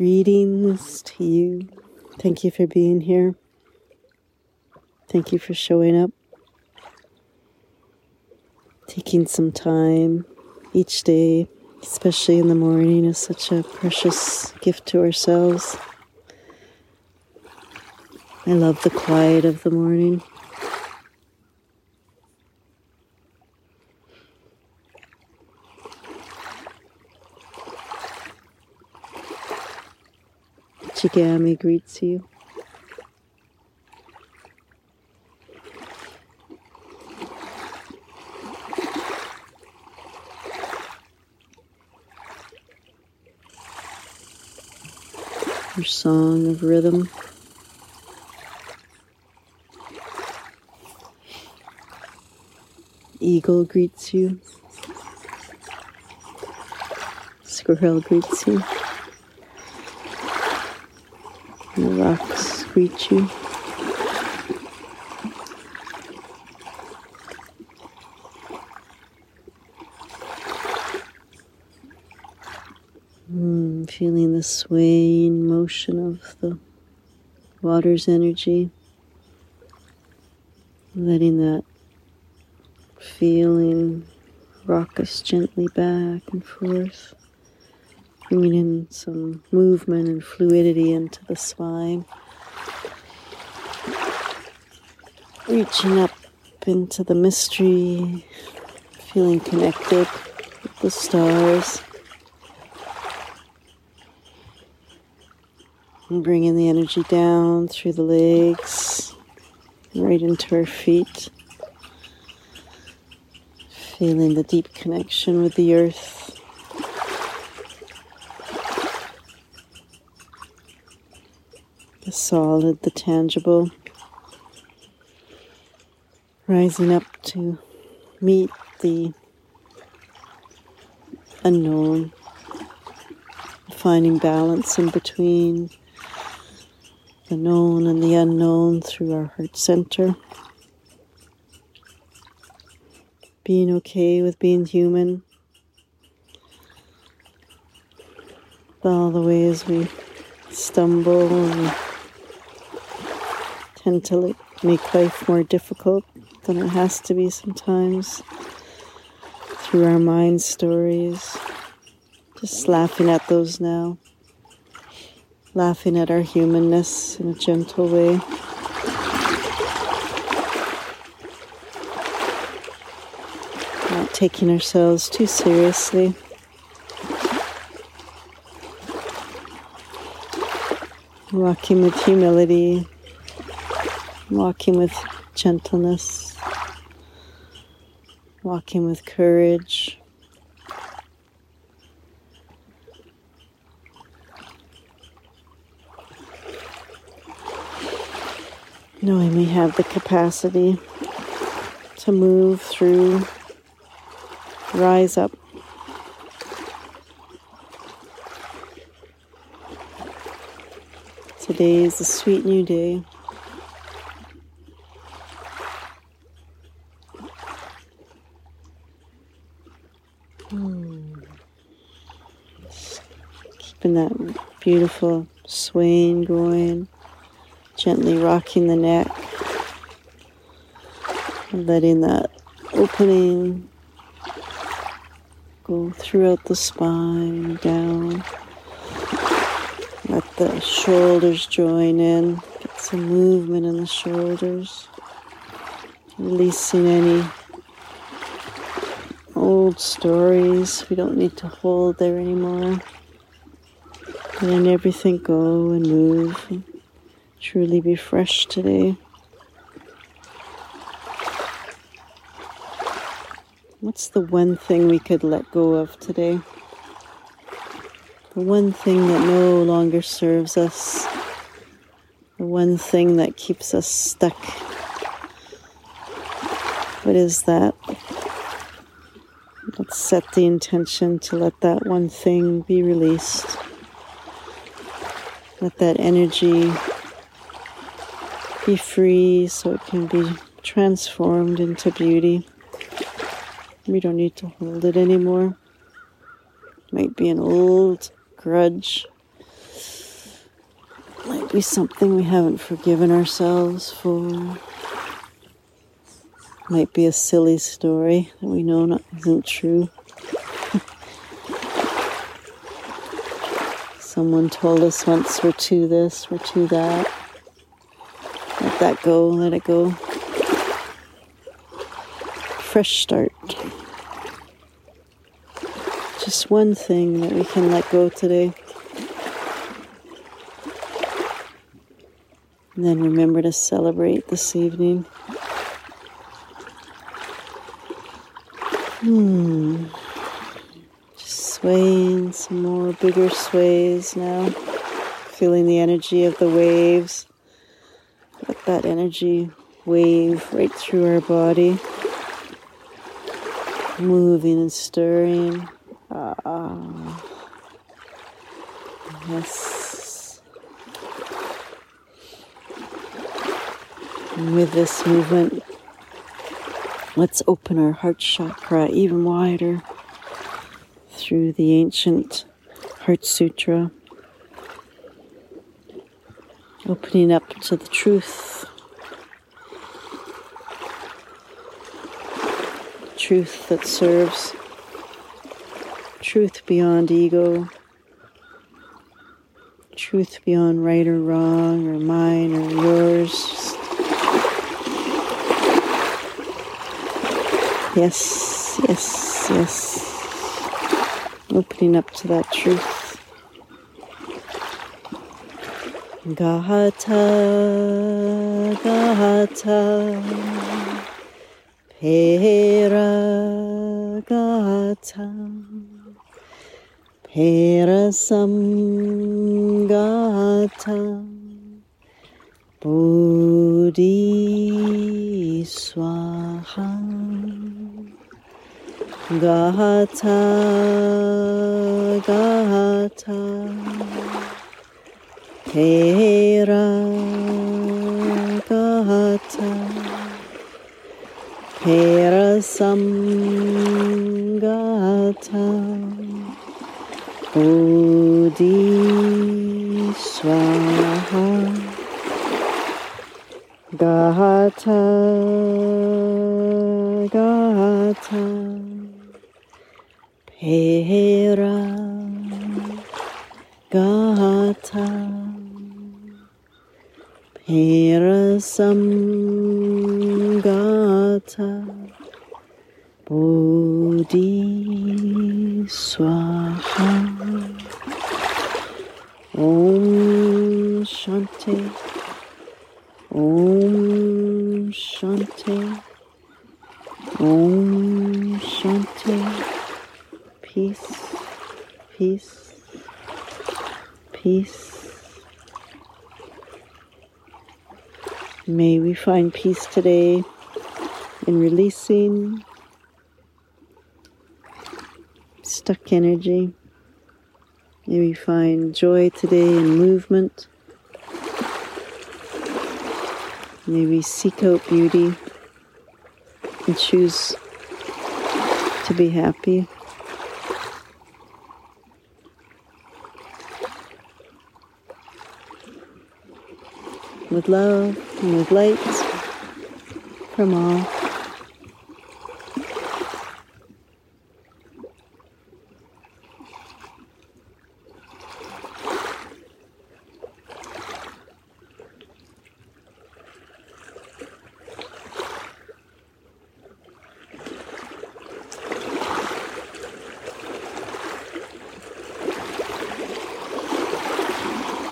Greetings to you. Thank you for being here. Thank you for showing up. Taking some time each day, especially in the morning, is such a precious gift to ourselves. I love the quiet of the morning. Chigami greets you. Your song of rhythm. Eagle greets you. Squirrel greets you. The rocks you. Mm, feeling the swaying motion of the water's energy. Letting that feeling rock us gently back and forth bringing in some movement and fluidity into the spine. Reaching up into the mystery, feeling connected with the stars. And bringing the energy down through the legs, right into our feet. Feeling the deep connection with the earth. The solid, the tangible, rising up to meet the unknown, finding balance in between the known and the unknown through our heart center. Being okay with being human. All the ways we stumble and tend to make life more difficult than it has to be sometimes through our mind stories. Just laughing at those now, laughing at our humanness in a gentle way. Not taking ourselves too seriously. Walking with humility, walking with gentleness, walking with courage. Knowing we have the capacity to move through, rise up. Today is a sweet new day. That beautiful swaying going, gently rocking the neck, letting that opening go throughout the spine, down. Let the shoulders join in, get some movement in the shoulders, releasing any old stories we don't need to hold there anymore. Letting everything go and move and truly be fresh today. What's the one thing we could let go of today? The one thing that no longer serves us. The one thing that keeps us stuck. What is that? Let's set the intention to let that one thing be released. Let that energy be free so it can be transformed into beauty. We don't need to hold it anymore. Might be an old grudge, Might be something we haven't forgiven ourselves for. Might be a silly story that we know not, isn't true. Someone told us once we're to this, we're to that. Let that go, let it go. Fresh start. Just one thing that we can let go today. And then remember to celebrate this evening. Hmm. Swaying some more bigger sways now. Feeling the energy of the waves. Let that energy wave right through our body. Moving and stirring. Ah. Yes. And with this movement, Let's open our heart chakra even wider through the ancient Heart Sutra, opening up to the truth. Truth that serves, truth beyond ego, truth beyond right or wrong, or mine or yours, Yes, yes, yes. Opening up to that truth. Gahata, Gahata, Pera Gahata, Pera Samgata, Bodhi Swaha. Gata, Gata, Hera, Gata, Hera Samgata, Bodhi Swaha, Gata, Gata. Hera Gata Hera Samgata Bodhi Swaha Om Shanti Om Shanti Om Shanti peace, peace, peace. May we find peace today in releasing stuck energy. May we find joy today in movement. May we seek out beauty and choose to be happy. With love and with light from all.